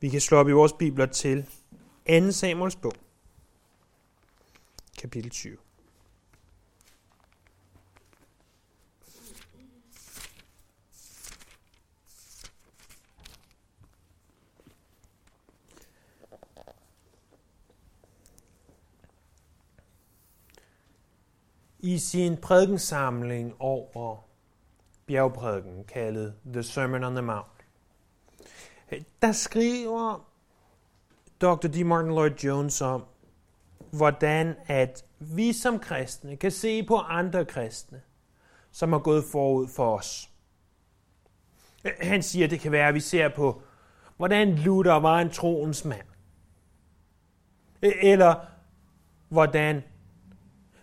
Vi kan slå op i vores bibler til 2. Samuels bog, kapitel 20. I sin prædikensamling over bjergprædiken, kaldet The Sermon on the Mount, der skriver Dr. D. Martin Lloyd Jones om, hvordan at vi som kristne kan se på andre kristne, som har gået forud for os. Han siger, at det kan være, at vi ser på, hvordan Luther var en troens mand. Eller hvordan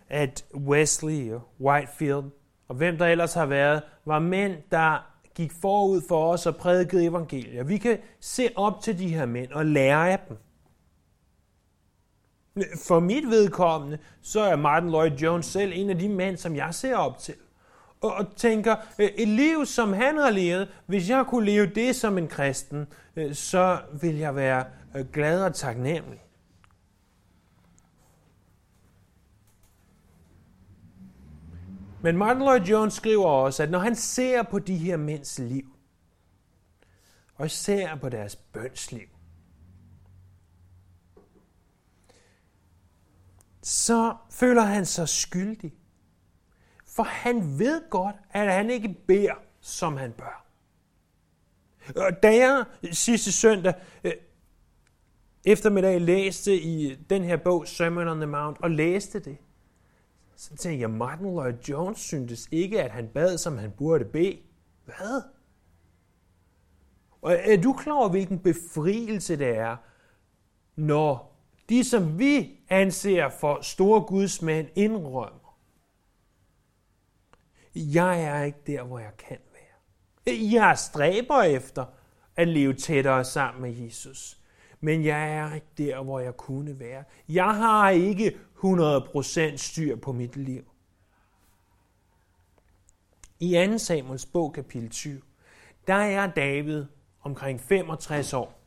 at Wesley og Whitefield og hvem der ellers har været, var mænd, der gik forud for os og prædikede evangelier. Vi kan se op til de her mænd og lære af dem. For mit vedkommende, så er Martin Lloyd Jones selv en af de mænd, som jeg ser op til. Og tænker, øh, et liv som han har levet, hvis jeg kunne leve det som en kristen, øh, så vil jeg være øh, glad og taknemmelig. Men Martin Lloyd Jones skriver også, at når han ser på de her mænds liv, og ser på deres bønsliv, så føler han sig skyldig. For han ved godt, at han ikke beder, som han bør. Og da jeg sidste søndag øh, eftermiddag læste i den her bog, Sermon on the Mount, og læste det, så tænkte jeg, Martin Lloyd Jones syntes ikke, at han bad, som han burde bede. Hvad? Og er du klar over, hvilken befrielse det er, når de, som vi anser for store gudsmænd, indrømmer. Jeg er ikke der, hvor jeg kan være. Jeg stræber efter at leve tættere sammen med Jesus. Men jeg er ikke der, hvor jeg kunne være. Jeg har ikke 100% styr på mit liv. I 2. Samuels bog, kapitel 20, der er David omkring 65 år.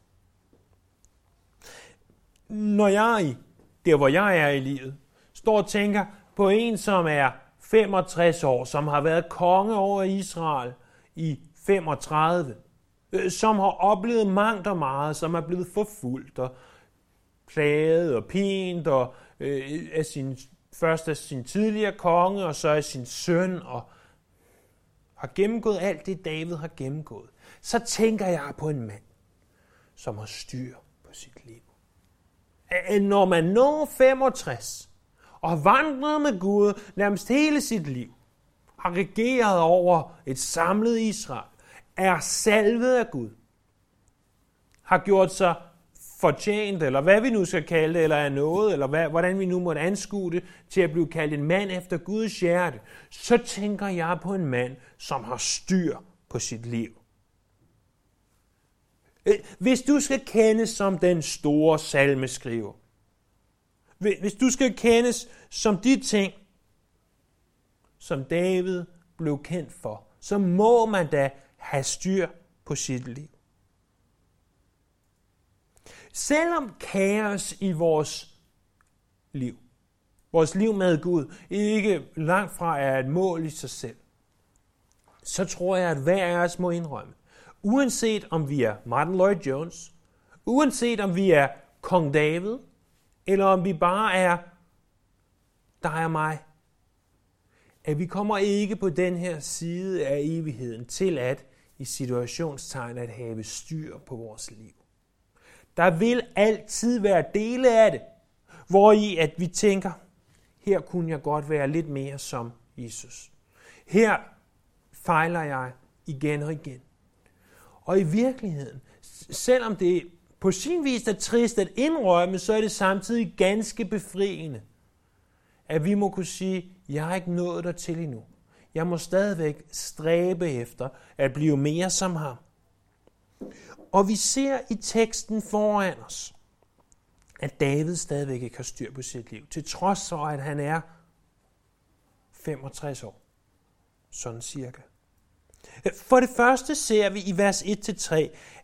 Når jeg, der hvor jeg er i livet, står og tænker på en, som er 65 år, som har været konge over Israel i 35, øh, som har oplevet mangt og meget, som er blevet forfulgt og plaget og pint og øh, af sin, først af sin tidligere konge, og så af sin søn, og har gennemgået alt det, David har gennemgået, så tænker jeg på en mand, som har styr på sit liv. Når man når 65, og har vandret med Gud nærmest hele sit liv, har regeret over et samlet Israel, er salvet af Gud, har gjort sig fortjent, eller hvad vi nu skal kalde det, eller er noget, eller hvad, hvordan vi nu måtte anskue det, til at blive kaldt en mand efter Guds hjerte, så tænker jeg på en mand, som har styr på sit liv. Øh, hvis du skal kendes som den store salmeskriver, hvis du skal kendes som de ting, som David blev kendt for, så må man da have styr på sit liv. Selvom kaos i vores liv, vores liv med Gud, ikke langt fra er et mål i sig selv, så tror jeg, at hver af os må indrømme, uanset om vi er Martin Lloyd Jones, uanset om vi er Kong David, eller om vi bare er dig og mig, at vi kommer ikke på den her side af evigheden til at i situationstegn at have styr på vores liv. Der vil altid være dele af det, hvor i at vi tænker, her kunne jeg godt være lidt mere som Jesus. Her fejler jeg igen og igen. Og i virkeligheden, selvom det på sin vis er trist at indrømme, så er det samtidig ganske befriende, at vi må kunne sige, jeg har ikke nået dertil endnu. Jeg må stadigvæk stræbe efter at blive mere som ham. Og vi ser i teksten foran os, at David stadigvæk ikke har styr på sit liv, til trods for, at han er 65 år. Sådan cirka. For det første ser vi i vers 1-3,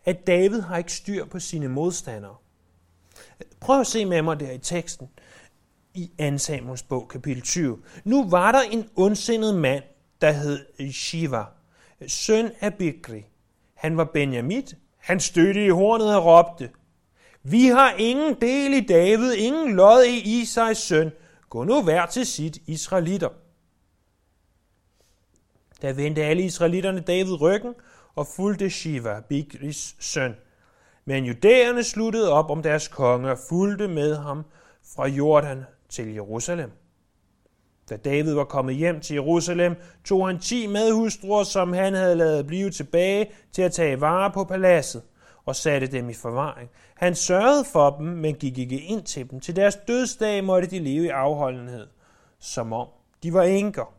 at David har ikke styr på sine modstandere. Prøv at se med mig der i teksten i 2 Samuels bog, kapitel 20. Nu var der en ondsindet mand, der hed Shiva, søn af Bikri. Han var Benjamit. Han stødte i hornet og råbte, Vi har ingen del i David, ingen lod i Isais søn. Gå nu hver til sit, israelitter. Der vendte alle israelitterne David ryggen og fulgte Shiva, Bikris søn. Men judæerne sluttede op om deres konge og fulgte med ham fra Jordan til Jerusalem. Da David var kommet hjem til Jerusalem, tog han ti medhustruer, som han havde lavet blive tilbage til at tage vare på paladset, og satte dem i forvaring. Han sørgede for dem, men gik ikke ind til dem. Til deres dødsdag måtte de leve i afholdenhed, som om de var enker.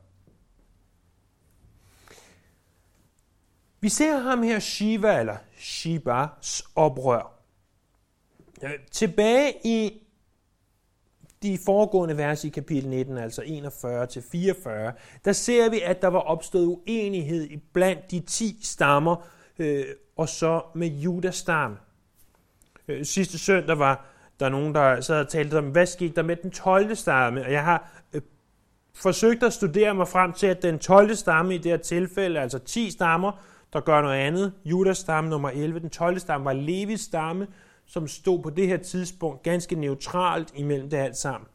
Vi ser ham her Shiva, eller Shibas oprør. Øh, tilbage i de foregående vers i kapitel 19, altså 41 til 44, der ser vi, at der var opstået uenighed blandt de 10 stammer, øh, og så med Judas stamme. Øh, sidste søndag var der nogen, der så havde talt om, hvad skete der med den 12. stamme, og jeg har øh, forsøgt at studere mig frem til, at den 12. stamme i det her tilfælde, altså 10 stammer, der gør noget andet. Judas stamme nummer 11, den 12. stamme var Levis stamme, som stod på det her tidspunkt ganske neutralt imellem det alt sammen.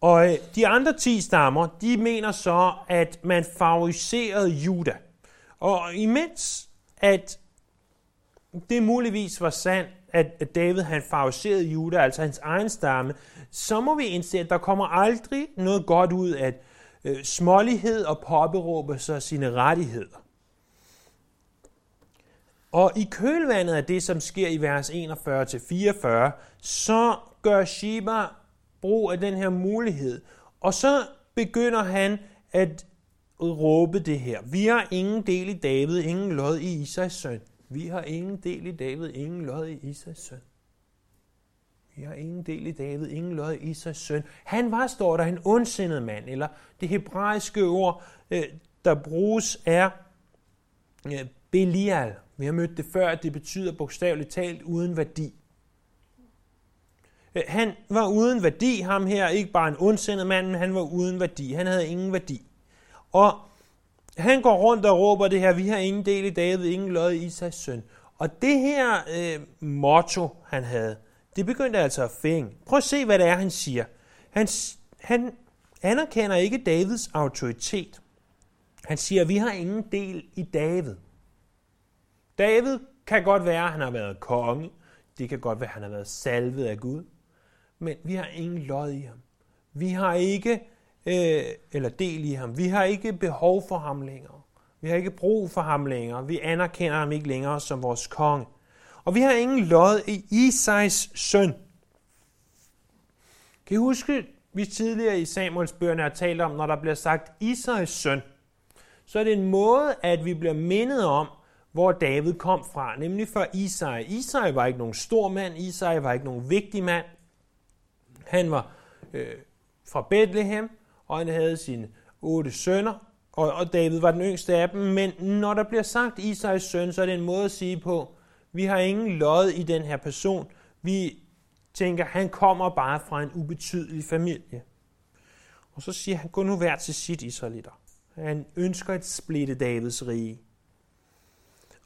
Og øh, de andre 10 stammer, de mener så, at man favoriserede Juda. Og imens at det muligvis var sandt, at David han favoriserede Juda, altså hans egen stamme, så må vi indse, at der kommer aldrig noget godt ud af øh, smålighed og påberåbe sig sine rettigheder. Og i kølvandet af det, som sker i vers 41-44, så gør Sheba brug af den her mulighed. Og så begynder han at råbe det her. Vi har ingen del i David, ingen lod i Isais søn. Vi har ingen del i David, ingen lod i Isais søn. Vi har ingen del i David, ingen lod i Isais søn. Han var, står der, en ondsindet mand, eller det hebraiske ord, øh, der bruges, er øh, Belial. Vi har mødt det før, at det betyder bogstaveligt talt uden værdi. Øh, han var uden værdi, ham her, ikke bare en ondsindet mand, men han var uden værdi. Han havde ingen værdi. Og han går rundt og råber det her, vi har ingen del i David, ingen lod i Isas søn. Og det her øh, motto, han havde, det begyndte altså at fænge. Prøv at se, hvad det er, han siger. Han, han anerkender ikke Davids autoritet. Han siger, vi har ingen del i David. David kan godt være, at han har været konge. Det kan godt være, at han har været salvet af Gud. Men vi har ingen lod i ham. Vi har ikke, øh, eller del i ham. Vi har ikke behov for ham længere. Vi har ikke brug for ham længere. Vi anerkender ham ikke længere som vores konge. Og vi har ingen lod i Isais søn. Kan I huske, vi tidligere i Samuels bøgerne har talt om, når der bliver sagt Isais søn, så er det en måde, at vi bliver mindet om, hvor David kom fra, nemlig fra Isai. Isai var ikke nogen stor mand, Isai var ikke nogen vigtig mand. Han var øh, fra Bethlehem, og han havde sine otte sønner, og, og David var den yngste af dem. Men når der bliver sagt Isais søn, så er det en måde at sige på, vi har ingen lod i den her person. Vi tænker, han kommer bare fra en ubetydelig familie. Og så siger han, gå nu hver til sit israelitter. Han ønsker at splitte Davids rige.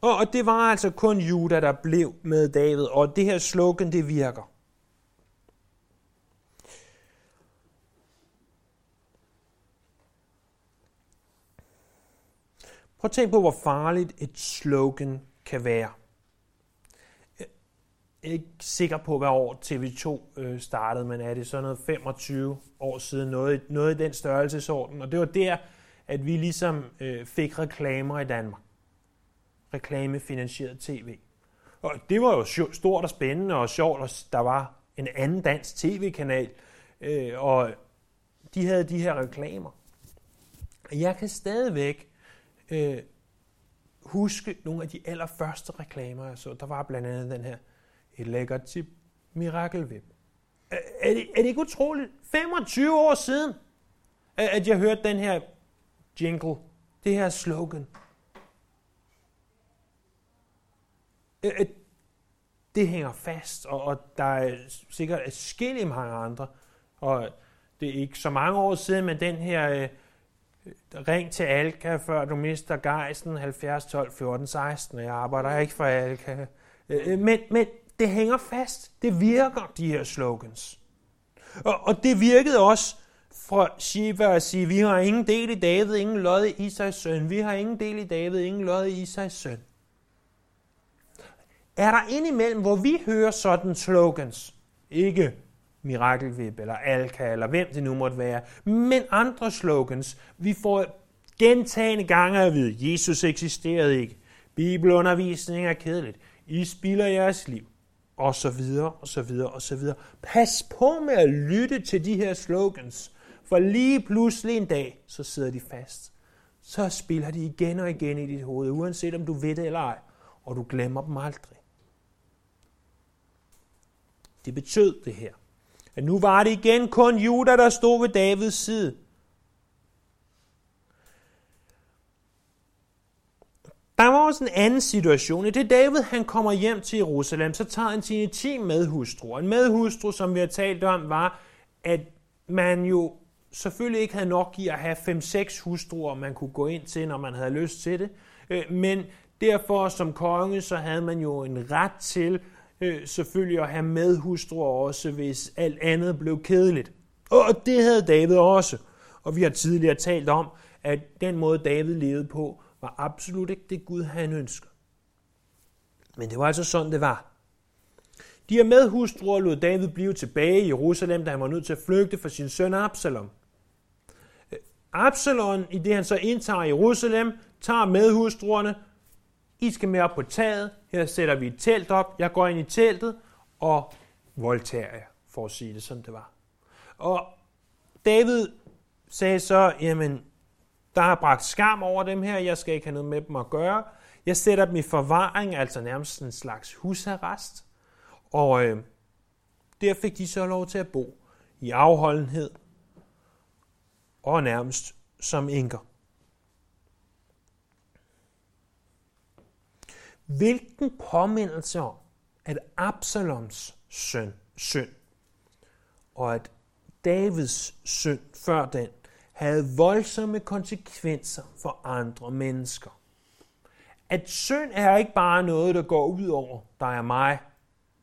Og det var altså kun Juda, der blev med David, og det her slogan, det virker. Prøv at tænke på, hvor farligt et slogan kan være. Jeg er ikke sikker på, hvad år TV2 øh, startede, men er det så noget 25 år siden, noget, noget i den størrelsesorden. Og det var der, at vi ligesom øh, fik reklamer i Danmark reklamefinansieret tv. Og det var jo stort og spændende og sjovt, og der var en anden dansk tv-kanal, øh, og de havde de her reklamer. Jeg kan stadigvæk øh, huske nogle af de allerførste reklamer, jeg så. Der var blandt andet den her, et lækkert tip, Mirakelvip. Er, er, det, er det ikke utroligt? 25 år siden, at jeg hørte den her jingle det her slogan. Øh, øh, det hænger fast, og, og der er sikkert forskellige mange andre. Og det er ikke så mange år siden, men den her øh, øh ring til Alka, før du mister gejsten, 70 12 14 16. Jeg arbejder ikke for Alka. Øh, øh, men, men det hænger fast. Det virker, de her slogans. Og, og det virkede også fra Shiva at sige, vi har ingen del i David, ingen lod i Isais søn. Vi har ingen del i David, ingen lod i Isais søn. Er der indimellem, hvor vi hører sådan slogans, ikke Mirakelvip eller Alka eller hvem det nu måtte være, men andre slogans, vi får gentagende gange at vide, Jesus eksisterede ikke, Bibelundervisning er kedeligt, I spilder jeres liv, og så videre, og så videre, og så videre. Pas på med at lytte til de her slogans, for lige pludselig en dag, så sidder de fast. Så spiller de igen og igen i dit hoved, uanset om du ved det eller ej, og du glemmer dem aldrig. Det betød det her, at nu var det igen kun Juda, der stod ved Davids side. Der var også en anden situation. I det David han kommer hjem til Jerusalem, så tager han sine 10 medhustruer. En medhustru, som vi har talt om, var, at man jo selvfølgelig ikke havde nok i at have 5-6 hustruer, man kunne gå ind til, når man havde lyst til det. Øh, men derfor som konge, så havde man jo en ret til øh, selvfølgelig at have medhustruer også, hvis alt andet blev kedeligt. Og det havde David også. Og vi har tidligere talt om, at den måde David levede på, var absolut ikke det Gud, han ønskede. Men det var altså sådan, det var. De her medhustruer lod David blive tilbage i Jerusalem, da han var nødt til at flygte fra sin søn Absalom. Øh, Absalom, i det han så indtager Jerusalem, tager medhustruerne. I skal med op på taget. Her sætter vi et telt op. Jeg går ind i teltet og voldtager jer, for at sige det, som det var. Og David sagde så, jamen, der har bragt skam over dem her, jeg skal ikke have noget med dem at gøre. Jeg sætter dem i forvaring, altså nærmest en slags husarrest. Og øh, der fik de så lov til at bo i afholdenhed og nærmest som enker. Hvilken påmindelse om, at Absaloms søn, synd, og at Davids synd før den havde voldsomme konsekvenser for andre mennesker. At synd er ikke bare noget, der går ud over dig og mig,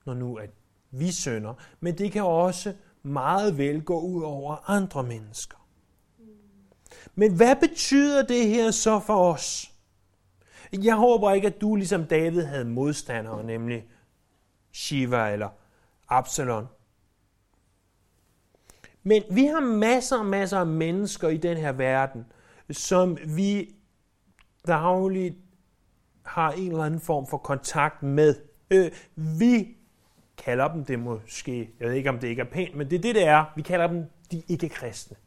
når nu at vi synder, men det kan også meget vel gå ud over andre mennesker. Men hvad betyder det her så for os? Jeg håber ikke, at du ligesom David havde modstandere, nemlig Shiva eller Absalon. Men vi har masser og masser af mennesker i den her verden, som vi dagligt har en eller anden form for kontakt med. Øh, vi kalder dem det måske, jeg ved ikke om det ikke er pænt, men det er det, det er. Vi kalder dem de ikke-kristne.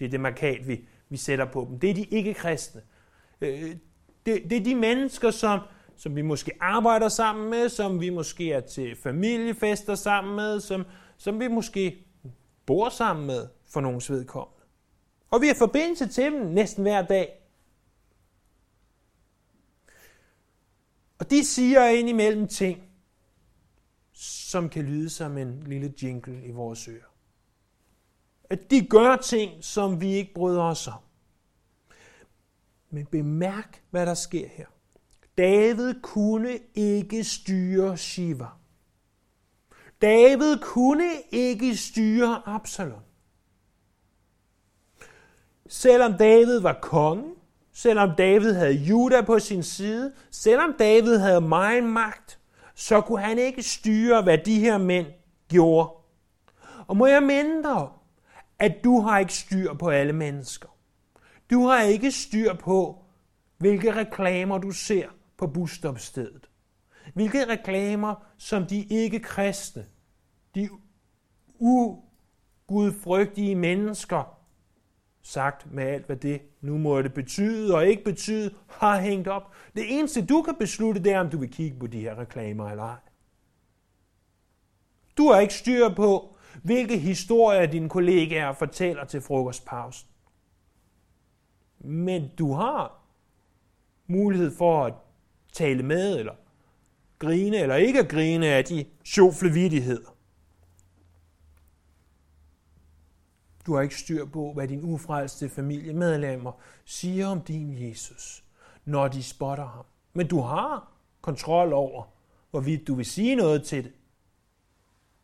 Det er det markat, vi, vi sætter på dem. Det er de ikke-kristne. Øh, det, det er de mennesker, som, som vi måske arbejder sammen med, som vi måske er til familiefester sammen med, som, som vi måske bor sammen med for nogens vedkommende. Og vi har forbindelse til dem næsten hver dag. Og de siger indimellem ting, som kan lyde som en lille jingle i vores ører. At de gør ting, som vi ikke bryder os om. Men bemærk, hvad der sker her. David kunne ikke styre Shiva. David kunne ikke styre Absalom. Selvom David var konge, selvom David havde Juda på sin side, selvom David havde meget magt, så kunne han ikke styre, hvad de her mænd gjorde. Og må jeg minde dig om, at du har ikke styr på alle mennesker. Du har ikke styr på, hvilke reklamer du ser på busstopstedet. Hvilke reklamer, som de ikke kristne, de ugudfrygtige mennesker, sagt med alt, hvad det nu måtte betyde og ikke betyde, har hængt op. Det eneste, du kan beslutte, det er, om du vil kigge på de her reklamer eller ej. Du har ikke styr på, hvilke historier dine kollegaer fortæller til frokostpausen. Men du har mulighed for at tale med, eller grine, eller ikke at grine af de sjoflevidigheder. Du har ikke styr på, hvad din ufrelste familiemedlemmer siger om din Jesus, når de spotter ham. Men du har kontrol over, hvorvidt du vil sige noget til det.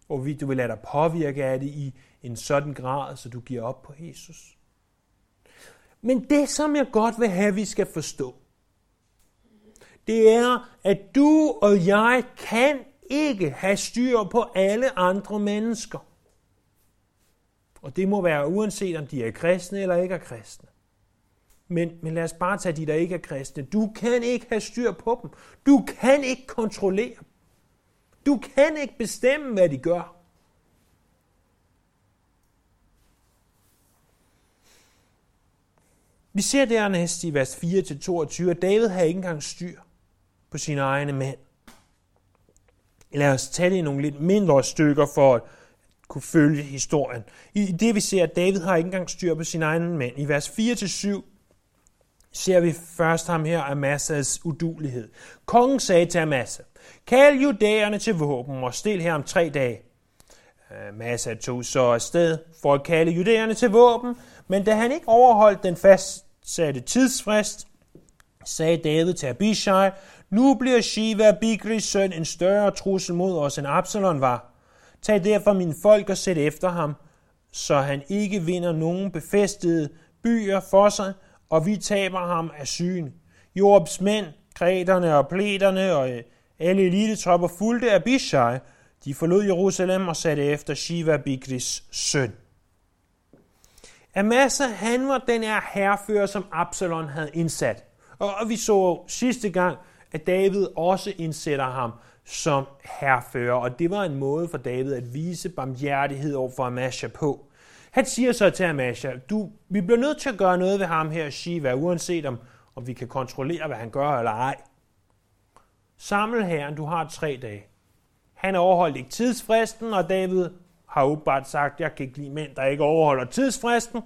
Hvorvidt du vil lade dig påvirke af det i en sådan grad, så du giver op på Jesus. Men det, som jeg godt vil have, vi skal forstå, det er, at du og jeg kan ikke have styr på alle andre mennesker. Og det må være uanset om de er kristne eller ikke er kristne. Men, men lad os bare tage de, der ikke er kristne. Du kan ikke have styr på dem. Du kan ikke kontrollere dem. Du kan ikke bestemme, hvad de gør. Vi ser dernæst i vers 4-22, at David har ikke engang styr på sine egne mænd. Lad os tage det i nogle lidt mindre stykker for at kunne følge historien. I det vi ser, at David har ikke engang styr på sine egne mænd. I vers 4-7 ser vi først ham her Amassas udulighed. Kongen sagde til Amasa, kald judæerne til våben og stil her om tre dage. Amasa tog så afsted for at kalde judæerne til våben, men da han ikke overholdt den fastsatte tidsfrist, sagde David til Abishai, nu bliver Shiva Bigris søn en større trussel mod os, end Absalon var. Tag derfor min folk og sæt efter ham, så han ikke vinder nogen befæstede byer for sig, og vi taber ham af syn. Jobs mænd, kreterne og pleterne og øh, alle elitetropper fulgte Abishai. De forlod Jerusalem og satte efter Shiva Bigris søn. Amasa, han var den her herrefører, som Absalon havde indsat. Og vi så sidste gang, at David også indsætter ham som herrefører, og det var en måde for David at vise barmhjertighed over for Amasha på. Han siger så til Amasha, du, vi bliver nødt til at gøre noget ved ham her, Shiva, uanset om, om vi kan kontrollere, hvad han gør eller ej. Samle herren, du har tre dage. Han overholdt ikke tidsfristen, og David har åbenbart sagt, jeg kan ikke lide mænd, der ikke overholder tidsfristen.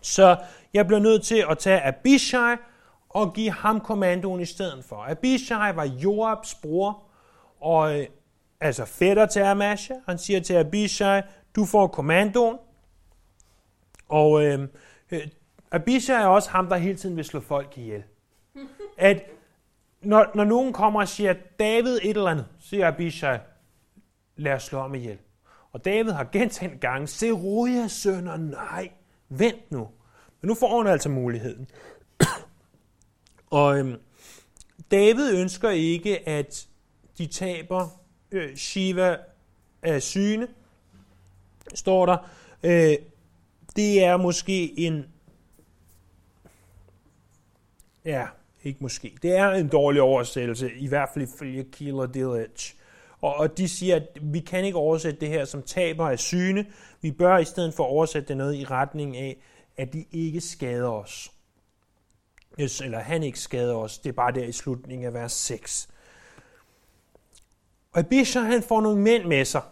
Så jeg bliver nødt til at tage Abishai og give ham kommandoen i stedet for. Abishai var Joabs bror, og øh, altså fætter til Amasha. Han siger til Abishai, du får kommandoen. Og øh, øh, Abishai er også ham, der hele tiden vil slå folk ihjel. At når, når nogen kommer og siger, David et eller andet, siger Abishai, lad os slå ham ihjel. Og David har gentagende gange, se Rujas sønner, nej, vent nu. Men nu får han altså muligheden. og øhm, David ønsker ikke, at de taber øh, Shiva af syne, står der. Øh, det er måske en, ja, ikke måske, det er en dårlig oversættelse, i hvert fald ifølge Killer Dillage. Og, og de siger, at vi kan ikke oversætte det her som taber af syne. Vi bør i stedet for oversætte det noget i retning af, at de ikke skader os. Eller han ikke skader os. Det er bare der i slutningen af vers 6. Og Abishai, han får nogle mænd med sig.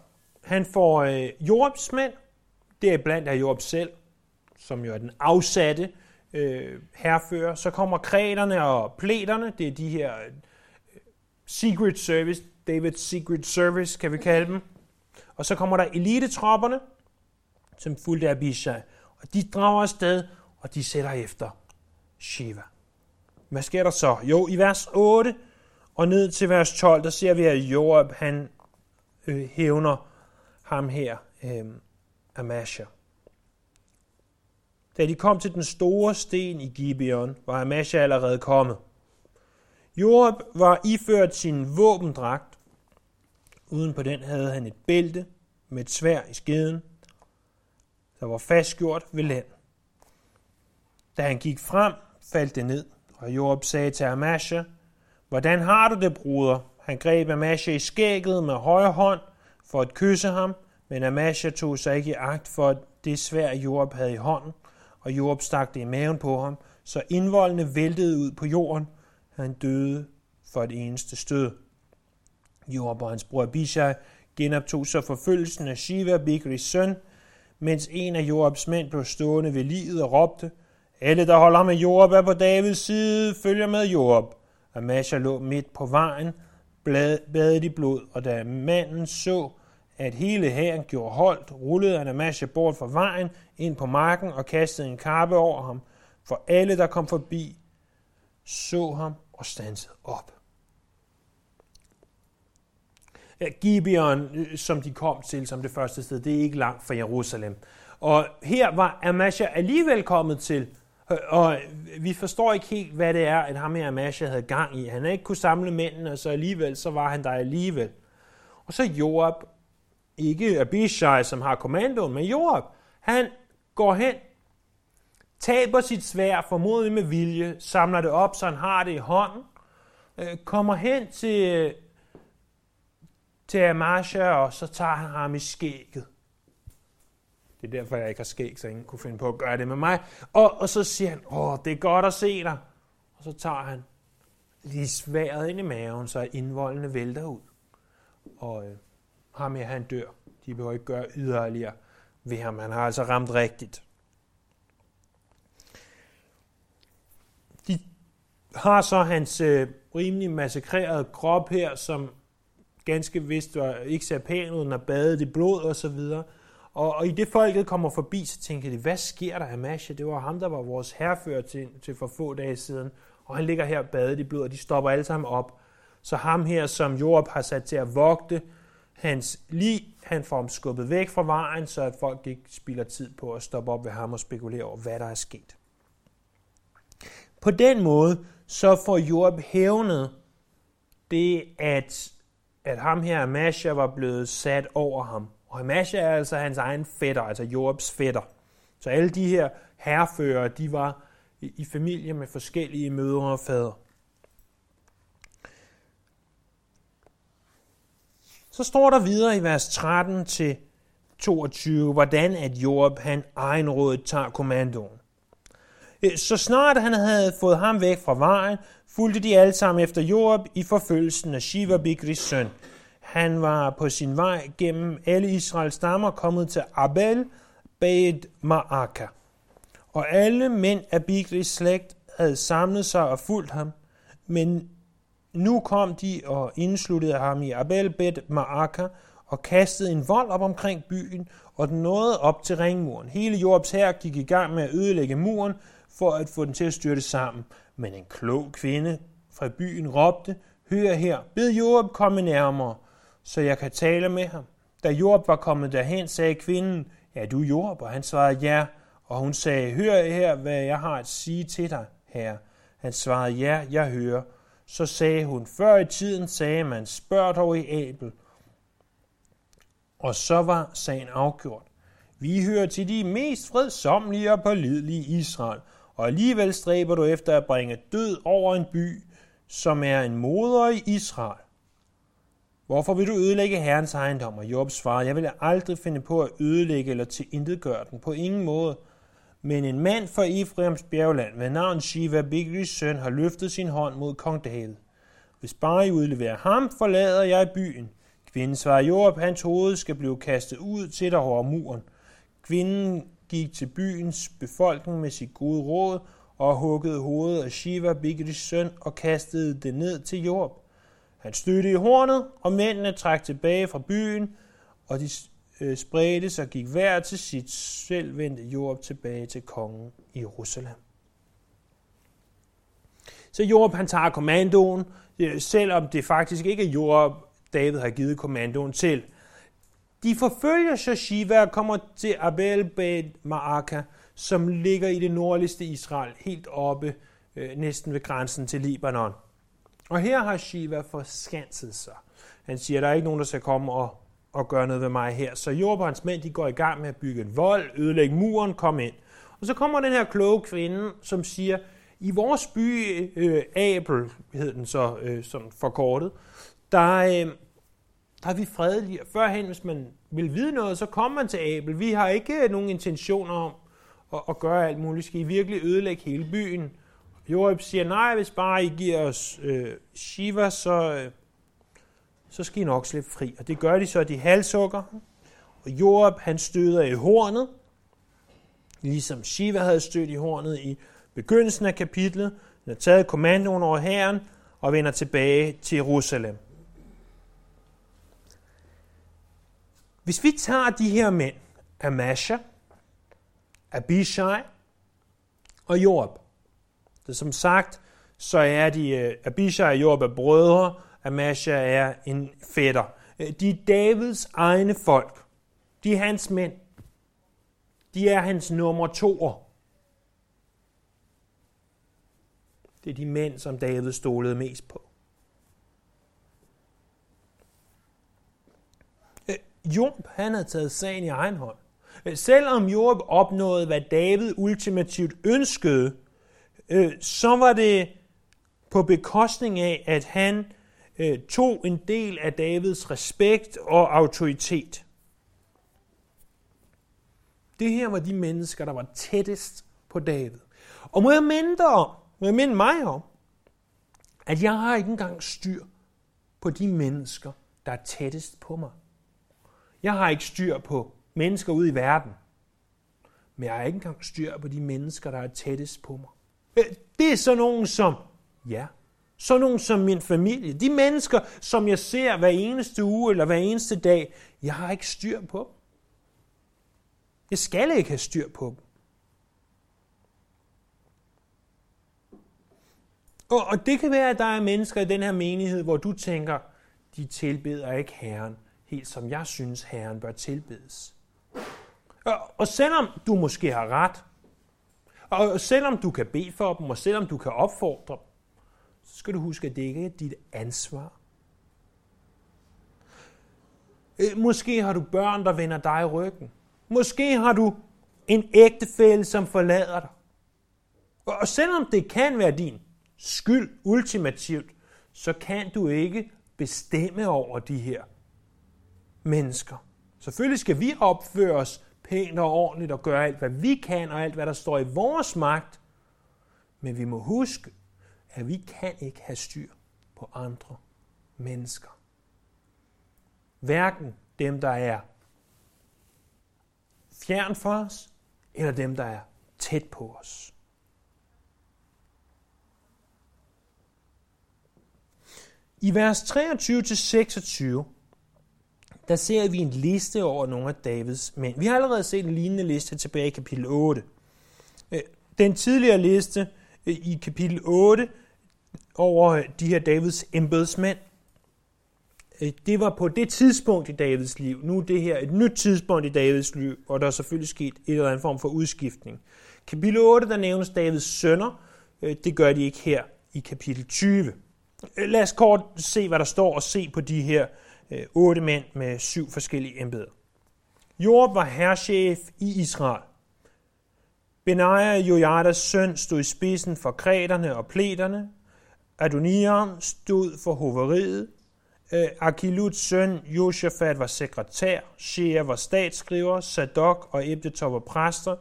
Han får øh, Jorps mænd. Det er blandt af Job selv, som jo er den afsatte øh, herfører. Så kommer kræterne og pleterne. Det er de her øh, Secret Service, Davids Secret Service, kan vi kalde dem. Og så kommer der elitetropperne, som fulgte Abishai. Og de drager afsted, og de sætter efter Shiva. Hvad sker der så? Jo, i vers 8 og ned til vers 12, der ser vi, at Joab, han øh, hævner ham her, øh, Amasha. Da de kom til den store sten i Gibeon, var Amasha allerede kommet. Joab var iført sin våbendragt. Uden på den havde han et bælte med et svær i skeden, der var fastgjort ved land. Da han gik frem, faldt det ned, og Job sagde til Amasha, Hvordan har du det, bruder? Han greb Amasha i skægget med højre hånd for at kysse ham, men Amasha tog sig ikke i agt for det svær, Job havde i hånden, og Job stak det i maven på ham, så indvoldene væltede ud på jorden. Han døde for et eneste stød. Joab og hans bror Abishai genoptog så forfølgelsen af Shiva, Bikris søn, mens en af Joabs mænd blev stående ved livet og råbte, Alle, der holder med Joab, er på Davids side, følger med Joab. Amasha lå midt på vejen, badet i blod, og da manden så, at hele hæren gjorde holdt, rullede han Amasha bort fra vejen ind på marken og kastede en kappe over ham, for alle, der kom forbi, så ham og stansede op. Ja, Gibeon, øh, som de kom til som det første sted, det er ikke langt fra Jerusalem. Og her var Amasha alligevel kommet til, øh, og vi forstår ikke helt, hvad det er, at ham her Amasha havde gang i. Han havde ikke kunne samle mændene, og så alligevel, så var han der alligevel. Og så Joab, ikke Abishai, som har kommandoen, men Joab, han går hen, taber sit svær, formodentlig med vilje, samler det op, så han har det i hånden, øh, kommer hen til, til Amasha, og så tager han ham i skægget. Det er derfor, jeg ikke har skæg, så ingen kunne finde på at gøre det med mig. Og, og så siger han, åh, det er godt at se dig. Og så tager han lige sværet ind i maven, så indvoldene vælter ud. Og øh, ham her, han dør. De behøver ikke gøre yderligere ved ham. Han har altså ramt rigtigt. De har så hans øh, rimelig massakrerede krop her, som ganske vist var ikke ser pæn ud, når badet i blod og så videre. Og, og i det folket kommer forbi, så tænker de, hvad sker der Amasha? Det var ham, der var vores herrefører til, til for få dage siden. Og han ligger her badet i blod, og de stopper alle sammen op. Så ham her, som Joab har sat til at vogte, hans lig, han får ham skubbet væk fra vejen, så at folk ikke spilder tid på at stoppe op ved ham og spekulere over, hvad der er sket. På den måde, så får Joab hævnet det, at, at ham her, Amasha, var blevet sat over ham. Og Amasha er altså hans egen fætter, altså Joabs fætter. Så alle de her herrefører, de var i, familie med forskellige mødre og fædre. Så står der videre i vers 13 til 22, hvordan at Job han egenrådet tager kommandoen. Øh, så snart han havde fået ham væk fra vejen, fulgte de alle sammen efter Joab i forfølgelsen af Shiva Bikris søn. Han var på sin vej gennem alle Israels stammer kommet til Abel Beit Maaka. Og alle mænd af Bikris slægt havde samlet sig og fulgt ham, men nu kom de og indsluttede ham i Abel Bet Maaka og kastede en vold op omkring byen, og den nåede op til ringmuren. Hele Jobs her gik i gang med at ødelægge muren for at få den til at styrte sammen. Men en klog kvinde fra byen råbte, Hør her, bed Job komme nærmere, så jeg kan tale med ham. Da Job var kommet derhen, sagde kvinden, Ja, du Job, og han svarede ja, og hun sagde, Hør her, hvad jeg har at sige til dig, herre. Han svarede, ja, jeg hører. Så sagde hun, før i tiden sagde man, spørg dog i Abel. Og så var sagen afgjort. Vi hører til de mest fredsomlige og pålidelige i Israel, og alligevel stræber du efter at bringe død over en by, som er en moder i Israel. Hvorfor vil du ødelægge Herrens ejendom? Og Job svarede, jeg vil aldrig finde på at ødelægge eller tilintetgøre den, på ingen måde. Men en mand fra Efraims bjergland ved navn Shiva, Bigris søn, har løftet sin hånd mod kong David. Hvis bare I udleverer ham, forlader jeg byen. Kvinden svarer Joab, hans hoved skal blive kastet ud til dig over muren. Kvinden gik til byens befolkning med sit gode råd og huggede hovedet af Shiva, Bigris søn, og kastede det ned til jord. Han stødte i hornet, og mændene trak tilbage fra byen, og de øh, spredte sig og gik hver til sit selvvendte jord tilbage til kongen i Jerusalem. Så Job han tager kommandoen, øh, selvom det faktisk ikke er Job, David har givet kommandoen til. De forfølger Shashiva og kommer til Abel Bet Maaka, som ligger i det nordligste Israel, helt oppe øh, næsten ved grænsen til Libanon. Og her har Shiva forskanset sig. Han siger, at der er ikke nogen, der skal komme og og gøre noget ved mig her. Så Job og hans mænd, de går i gang med at bygge en vold, ødelægge muren, kom ind. Og så kommer den her kloge kvinde, som siger, i vores by, øh, Abel hed den så øh, sådan forkortet, der, øh, der er vi fredelige. Førhen, hvis man vil vide noget, så kommer man til Abel. Vi har ikke øh, nogen intentioner om at, at gøre alt muligt. Skal I virkelig ødelægge hele byen? Joab siger, nej, hvis bare I giver os øh, Shiva, så, øh, så skal I nok slippe fri. Og det gør de så, at de halsukker. Og Joab, han støder i hornet. Ligesom Shiva havde stødt i hornet i begyndelsen af kapitlet, han har taget kommandoen over herren og vender tilbage til Jerusalem. Hvis vi tager de her mænd, Amasha, Abishai og Joab, det som sagt, så er de, øh, Abishai og Joab er brødre, Amasha er en fætter. Øh, de er Davids egne folk. De er hans mænd. De er hans nummer toer. Det er de mænd, som David stolede mest på. Øh, Job, han havde taget sagen i egen hånd. Øh, selvom Job opnåede, hvad David ultimativt ønskede, øh, så var det på bekostning af, at han øh, tog en del af Davids respekt og autoritet. Det her var de mennesker, der var tættest på David. Og må jeg minde dig om, må jeg minde mig om, at jeg har ikke engang styr på de mennesker, der er tættest på mig. Jeg har ikke styr på mennesker ude i verden. Men jeg har ikke engang styr på de mennesker, der er tættest på mig. Øh, det er så nogen som, ja, så nogen som min familie. De mennesker, som jeg ser hver eneste uge eller hver eneste dag. Jeg har ikke styr på Jeg skal ikke have styr på dem. Og, og det kan være, at der er mennesker i den her menighed, hvor du tænker, de tilbeder ikke Herren, helt som jeg synes, Herren bør tilbedes. Og, selvom du måske har ret, og selvom du kan bede for dem, og selvom du kan opfordre dem, så skal du huske, at det ikke er dit ansvar. Øh, måske har du børn, der vender dig ryggen. Måske har du en ægtefælle, som forlader dig. Og selvom det kan være din skyld ultimativt, så kan du ikke bestemme over de her mennesker. Selvfølgelig skal vi opføre os pænt og ordentligt og gøre alt, hvad vi kan, og alt, hvad der står i vores magt. Men vi må huske, at vi kan ikke have styr på andre mennesker. Hverken dem, der er fjern for os, eller dem, der er tæt på os. I vers 23-26, der ser vi en liste over nogle af Davids mænd. Vi har allerede set en lignende liste tilbage i kapitel 8. Øh, den tidligere liste øh, i kapitel 8 over øh, de her Davids embedsmænd, det var på det tidspunkt i Davids liv. Nu er det her et nyt tidspunkt i Davids liv, og der er selvfølgelig sket en eller anden form for udskiftning. Kapitel 8, der nævnes Davids sønner. Det gør de ikke her i kapitel 20. Lad os kort se, hvad der står, og se på de her øh, Øh, otte mænd med syv forskellige embeder. Job var herrchef i Israel. Benaja, Jojadas søn, stod i spidsen for kræterne og pleterne. Adoniram stod for hoveriet. Øh, Akiluts søn, Josafat, var sekretær. Shea var statsskriver. Sadok og Ebdetor var præster.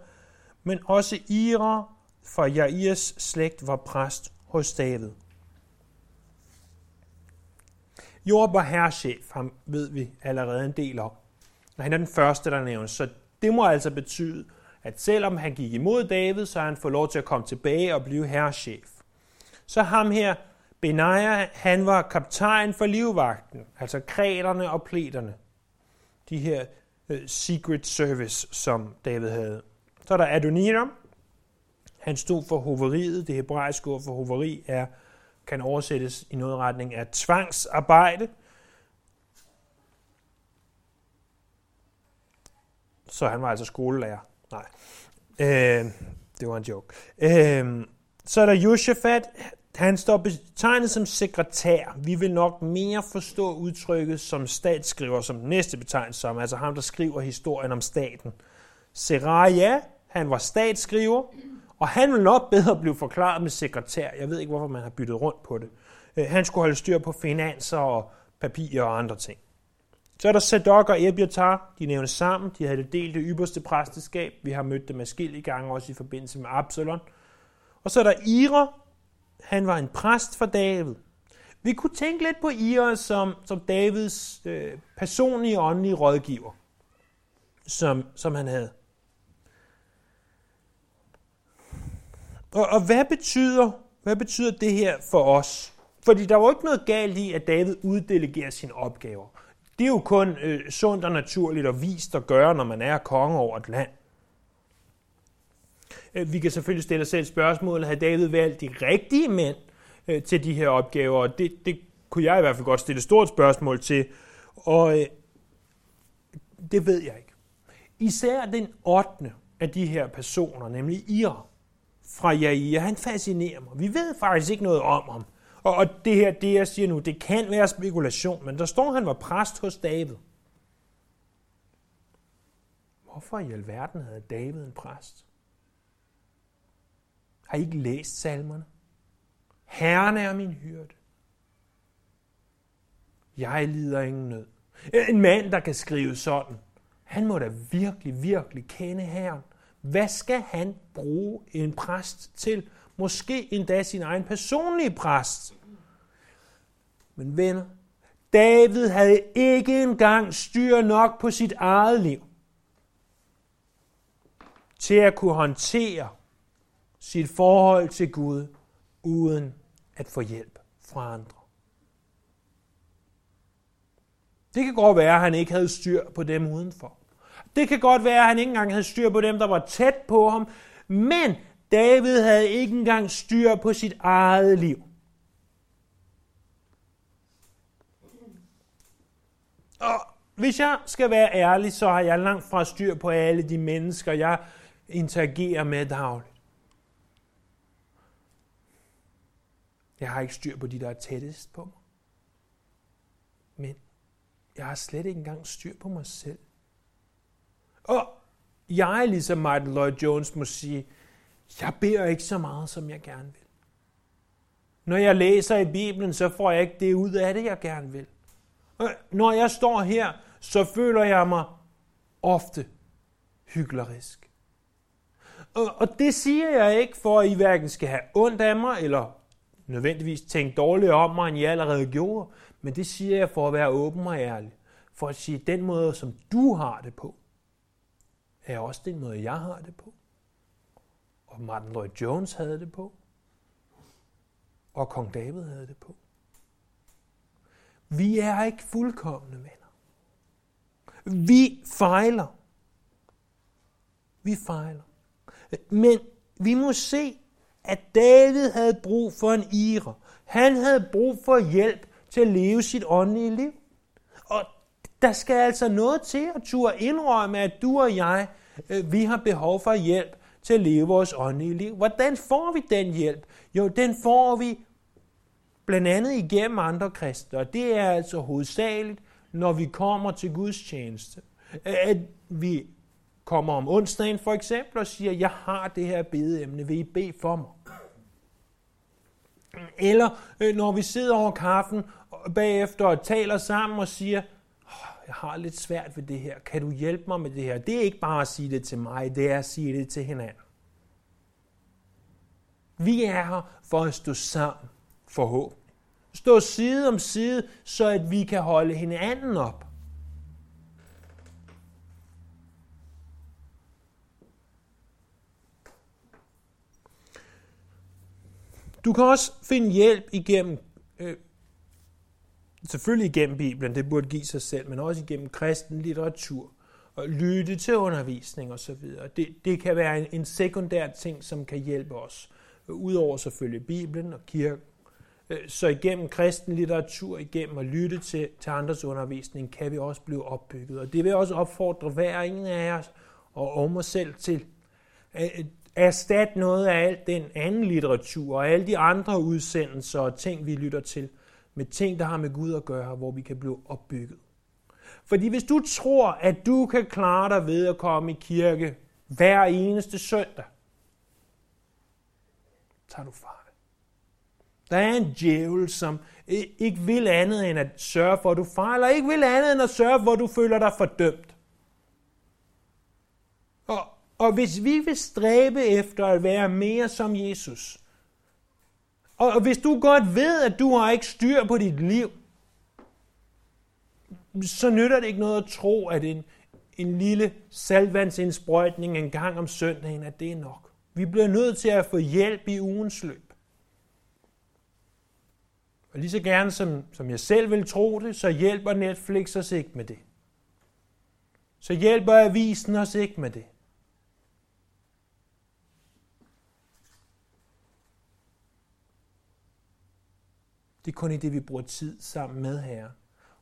Men også Ira fra Jairs slægt var præst hos David. Job var herrechef, ham ved vi allerede en del om. Og han er den første, der nævnes. Så det må altså betyde, at selvom han gik imod David, så han får lov til at komme tilbage og blive herrechef. Så ham her, Benaja, han var kaptajn for livvagten, altså kreterne og pleterne. De her uh, secret service, som David havde. Så er der Adoniram. Han stod for hoveriet. Det hebraiske ord for hoveri er kan oversættes i noget retning af tvangsarbejde. Så han var altså skolelærer. Nej, øh, det var en joke. Øh, så er der Josefat. Han står betegnet som sekretær. Vi vil nok mere forstå udtrykket som statsskriver, som den næste betegnelse som, altså ham, der skriver historien om staten. Seraja, han var statsskriver. Og han vil nok bedre blive forklaret med sekretær. Jeg ved ikke, hvorfor man har byttet rundt på det. Øh, han skulle holde styr på finanser og papirer og andre ting. Så er der Sadok og Ebiatar. De nævnes sammen. De havde delt det ypperste præsteskab. Vi har mødt dem i gange, også i forbindelse med Absalon. Og så er der Ira. Han var en præst for David. Vi kunne tænke lidt på Ira som, som Davids øh, personlige åndelige rådgiver, som, som han havde. Og, og hvad, betyder, hvad betyder det her for os? Fordi der var ikke noget galt i, at David uddelegerer sine opgaver. Det er jo kun øh, sundt og naturligt og vist at gøre, når man er konge over et land. Øh, vi kan selvfølgelig stille os selv spørgsmålet, har David valgt de rigtige mænd øh, til de her opgaver? Og det, det kunne jeg i hvert fald godt stille et stort spørgsmål til. Og øh, det ved jeg ikke. Især den 8. af de her personer, nemlig Ira fra Jair, han fascinerer mig. Vi ved faktisk ikke noget om ham. Og, og det her, det jeg siger nu, det kan være spekulation, men der står, at han var præst hos David. Hvorfor i alverden havde David en præst? Har I ikke læst salmerne? Herren er min hyrde. Jeg lider ingen nød. En mand, der kan skrive sådan, han må da virkelig, virkelig kende Herren. Hvad skal han bruge en præst til? Måske endda sin egen personlige præst. Men venner, David havde ikke engang styr nok på sit eget liv til at kunne håndtere sit forhold til Gud uden at få hjælp fra andre. Det kan godt være, at han ikke havde styr på dem udenfor. Det kan godt være, at han ikke engang havde styr på dem, der var tæt på ham. Men David havde ikke engang styr på sit eget liv. Og hvis jeg skal være ærlig, så har jeg langt fra styr på alle de mennesker, jeg interagerer med dagligt. Jeg har ikke styr på de, der er tættest på mig. Men jeg har slet ikke engang styr på mig selv. Og jeg, ligesom Martin Lloyd Jones, må sige, jeg beder ikke så meget, som jeg gerne vil. Når jeg læser i Bibelen, så får jeg ikke det ud af det, jeg gerne vil. Og når jeg står her, så føler jeg mig ofte hyklerisk. Og, og det siger jeg ikke, for at I hverken skal have ondt af mig, eller nødvendigvis tænke dårligt om mig, end I allerede gjorde. Men det siger jeg for at være åben og ærlig. For at sige, den måde, som du har det på, er også den måde, jeg har det på. Og Martin Lloyd Jones havde det på. Og kong David havde det på. Vi er ikke fuldkommende venner. Vi fejler. Vi fejler. Men vi må se, at David havde brug for en ire. Han havde brug for hjælp til at leve sit åndelige liv. Og der skal altså noget til at turde indrømme, at du og jeg, øh, vi har behov for hjælp til at leve vores åndelige liv. Hvordan får vi den hjælp? Jo, den får vi blandt andet igennem andre kristne, og det er altså hovedsageligt, når vi kommer til Guds tjeneste. At vi kommer om onsdagen for eksempel og siger, jeg har det her bedeemne, vil I bede for mig? Eller øh, når vi sidder over kaffen bagefter og taler sammen og siger, har lidt svært ved det her, kan du hjælpe mig med det her? Det er ikke bare at sige det til mig, det er at sige det til hinanden. Vi er her for at stå sammen, forhåbentlig. Stå side om side, så at vi kan holde hinanden op. Du kan også finde hjælp igennem, øh, selvfølgelig igennem Bibelen, det burde give sig selv, men også igennem kristen litteratur og lytte til undervisning osv. Det, det kan være en, en sekundær ting, som kan hjælpe os. Udover selvfølgelig Bibelen og kirken. Øh, så igennem kristen litteratur, igennem at lytte til, til andres undervisning, kan vi også blive opbygget. Og det vil også opfordre hver en af os og om os selv til øh, øh, Erstat noget af alt den anden litteratur og alle de andre udsendelser og ting, vi lytter til, med ting, der har med Gud at gøre, hvor vi kan blive opbygget. Fordi hvis du tror, at du kan klare dig ved at komme i kirke hver eneste søndag, tager du fejl. Der er en djævel, som ikke vil andet end at sørge for, at du fejler, ikke vil andet end at sørge for, at du føler dig fordømt. Og, og hvis vi vil stræbe efter at være mere som Jesus, og hvis du godt ved, at du har ikke styr på dit liv, så nytter det ikke noget at tro, at en, en lille salvandsindsprøjtning en gang om søndagen, at det er nok. Vi bliver nødt til at få hjælp i ugens løb. Og lige så gerne som, som jeg selv vil tro det, så hjælper Netflix os ikke med det. Så hjælper avisen os ikke med det. Det er kun i det, vi bruger tid sammen med Herre.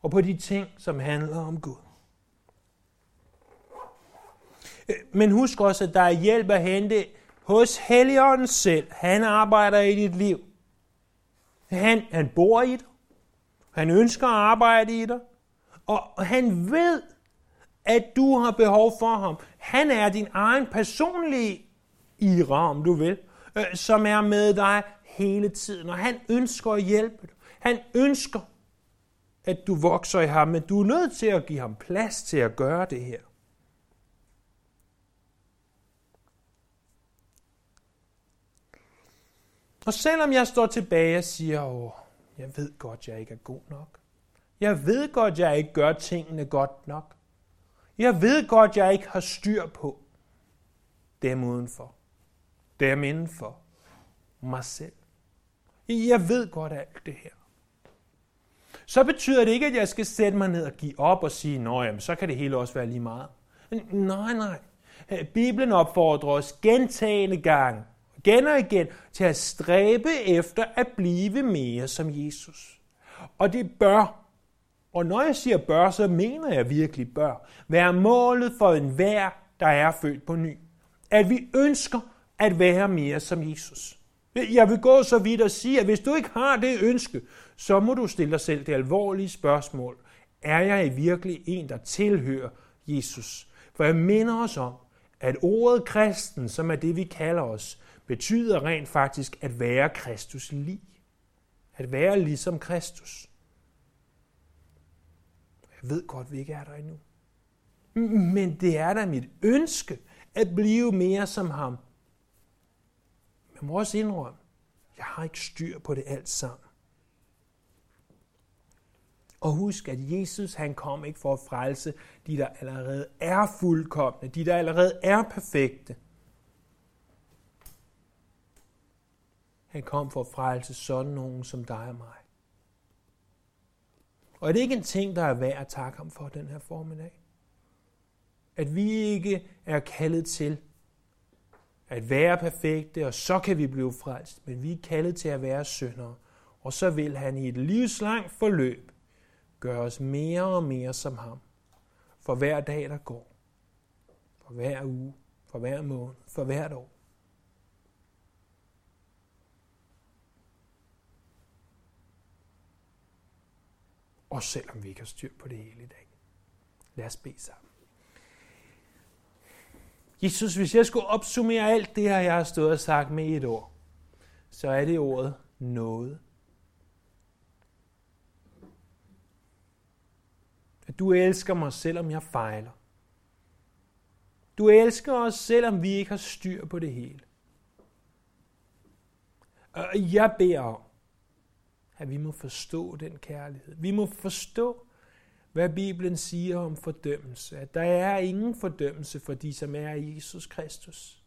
Og på de ting, som handler om Gud. Øh, men husk også, at der er hjælp at hente hos Helligånden selv. Han arbejder i dit liv. Han, han bor i dig. Han ønsker at arbejde i dig. Og han ved, at du har behov for ham. Han er din egen personlige ira, om du vil, øh, som er med dig hele tiden. Og han ønsker at hjælpe dig. Han ønsker, at du vokser i ham, men du er nødt til at give ham plads til at gøre det her. Og selvom jeg står tilbage og siger, åh, jeg ved godt, jeg ikke er god nok. Jeg ved godt, jeg ikke gør tingene godt nok. Jeg ved godt, jeg ikke har styr på dem udenfor. Dem indenfor. Mig selv. Jeg ved godt alt det her. Så betyder det ikke, at jeg skal sætte mig ned og give op og sige, nå jamen, så kan det hele også være lige meget. Nej, nej. Bibelen opfordrer os gentagende gange igen og igen til at stræbe efter at blive mere som Jesus. Og det bør, og når jeg siger bør, så mener jeg virkelig bør, være målet for enhver, der er født på ny. At vi ønsker at være mere som Jesus. Jeg vil gå så vidt og sige, at hvis du ikke har det ønske, så må du stille dig selv det alvorlige spørgsmål. Er jeg virkelig en, der tilhører Jesus? For jeg minder os om, at ordet kristen, som er det, vi kalder os, betyder rent faktisk at være Kristus lig. At være ligesom Kristus. Jeg ved godt, vi ikke er der endnu. Men det er da mit ønske at blive mere som ham. Man må også indrømme, jeg har ikke styr på det alt sammen. Og husk, at Jesus han kom ikke for at frelse de, der allerede er fuldkommende, de, der allerede er perfekte. Han kom for at frelse sådan nogen som dig og mig. Og er det ikke en ting, der er værd at takke ham for den her formiddag? At vi ikke er kaldet til at være perfekte, og så kan vi blive frelst, men vi er kaldet til at være syndere. Og så vil han i et livslangt forløb gøre os mere og mere som ham. For hver dag, der går. For hver uge. For hver måned. For hvert år. Også selvom vi ikke har styr på det hele i dag. Lad os bede sammen. Jesus, hvis jeg skulle opsummere alt det her, jeg har stået og sagt med et ord, så er det ordet noget. At du elsker mig, selvom jeg fejler. Du elsker os, selvom vi ikke har styr på det hele. Og jeg beder om, at vi må forstå den kærlighed. Vi må forstå, hvad Bibelen siger om fordømmelse. At der er ingen fordømmelse for de, som er i Jesus Kristus.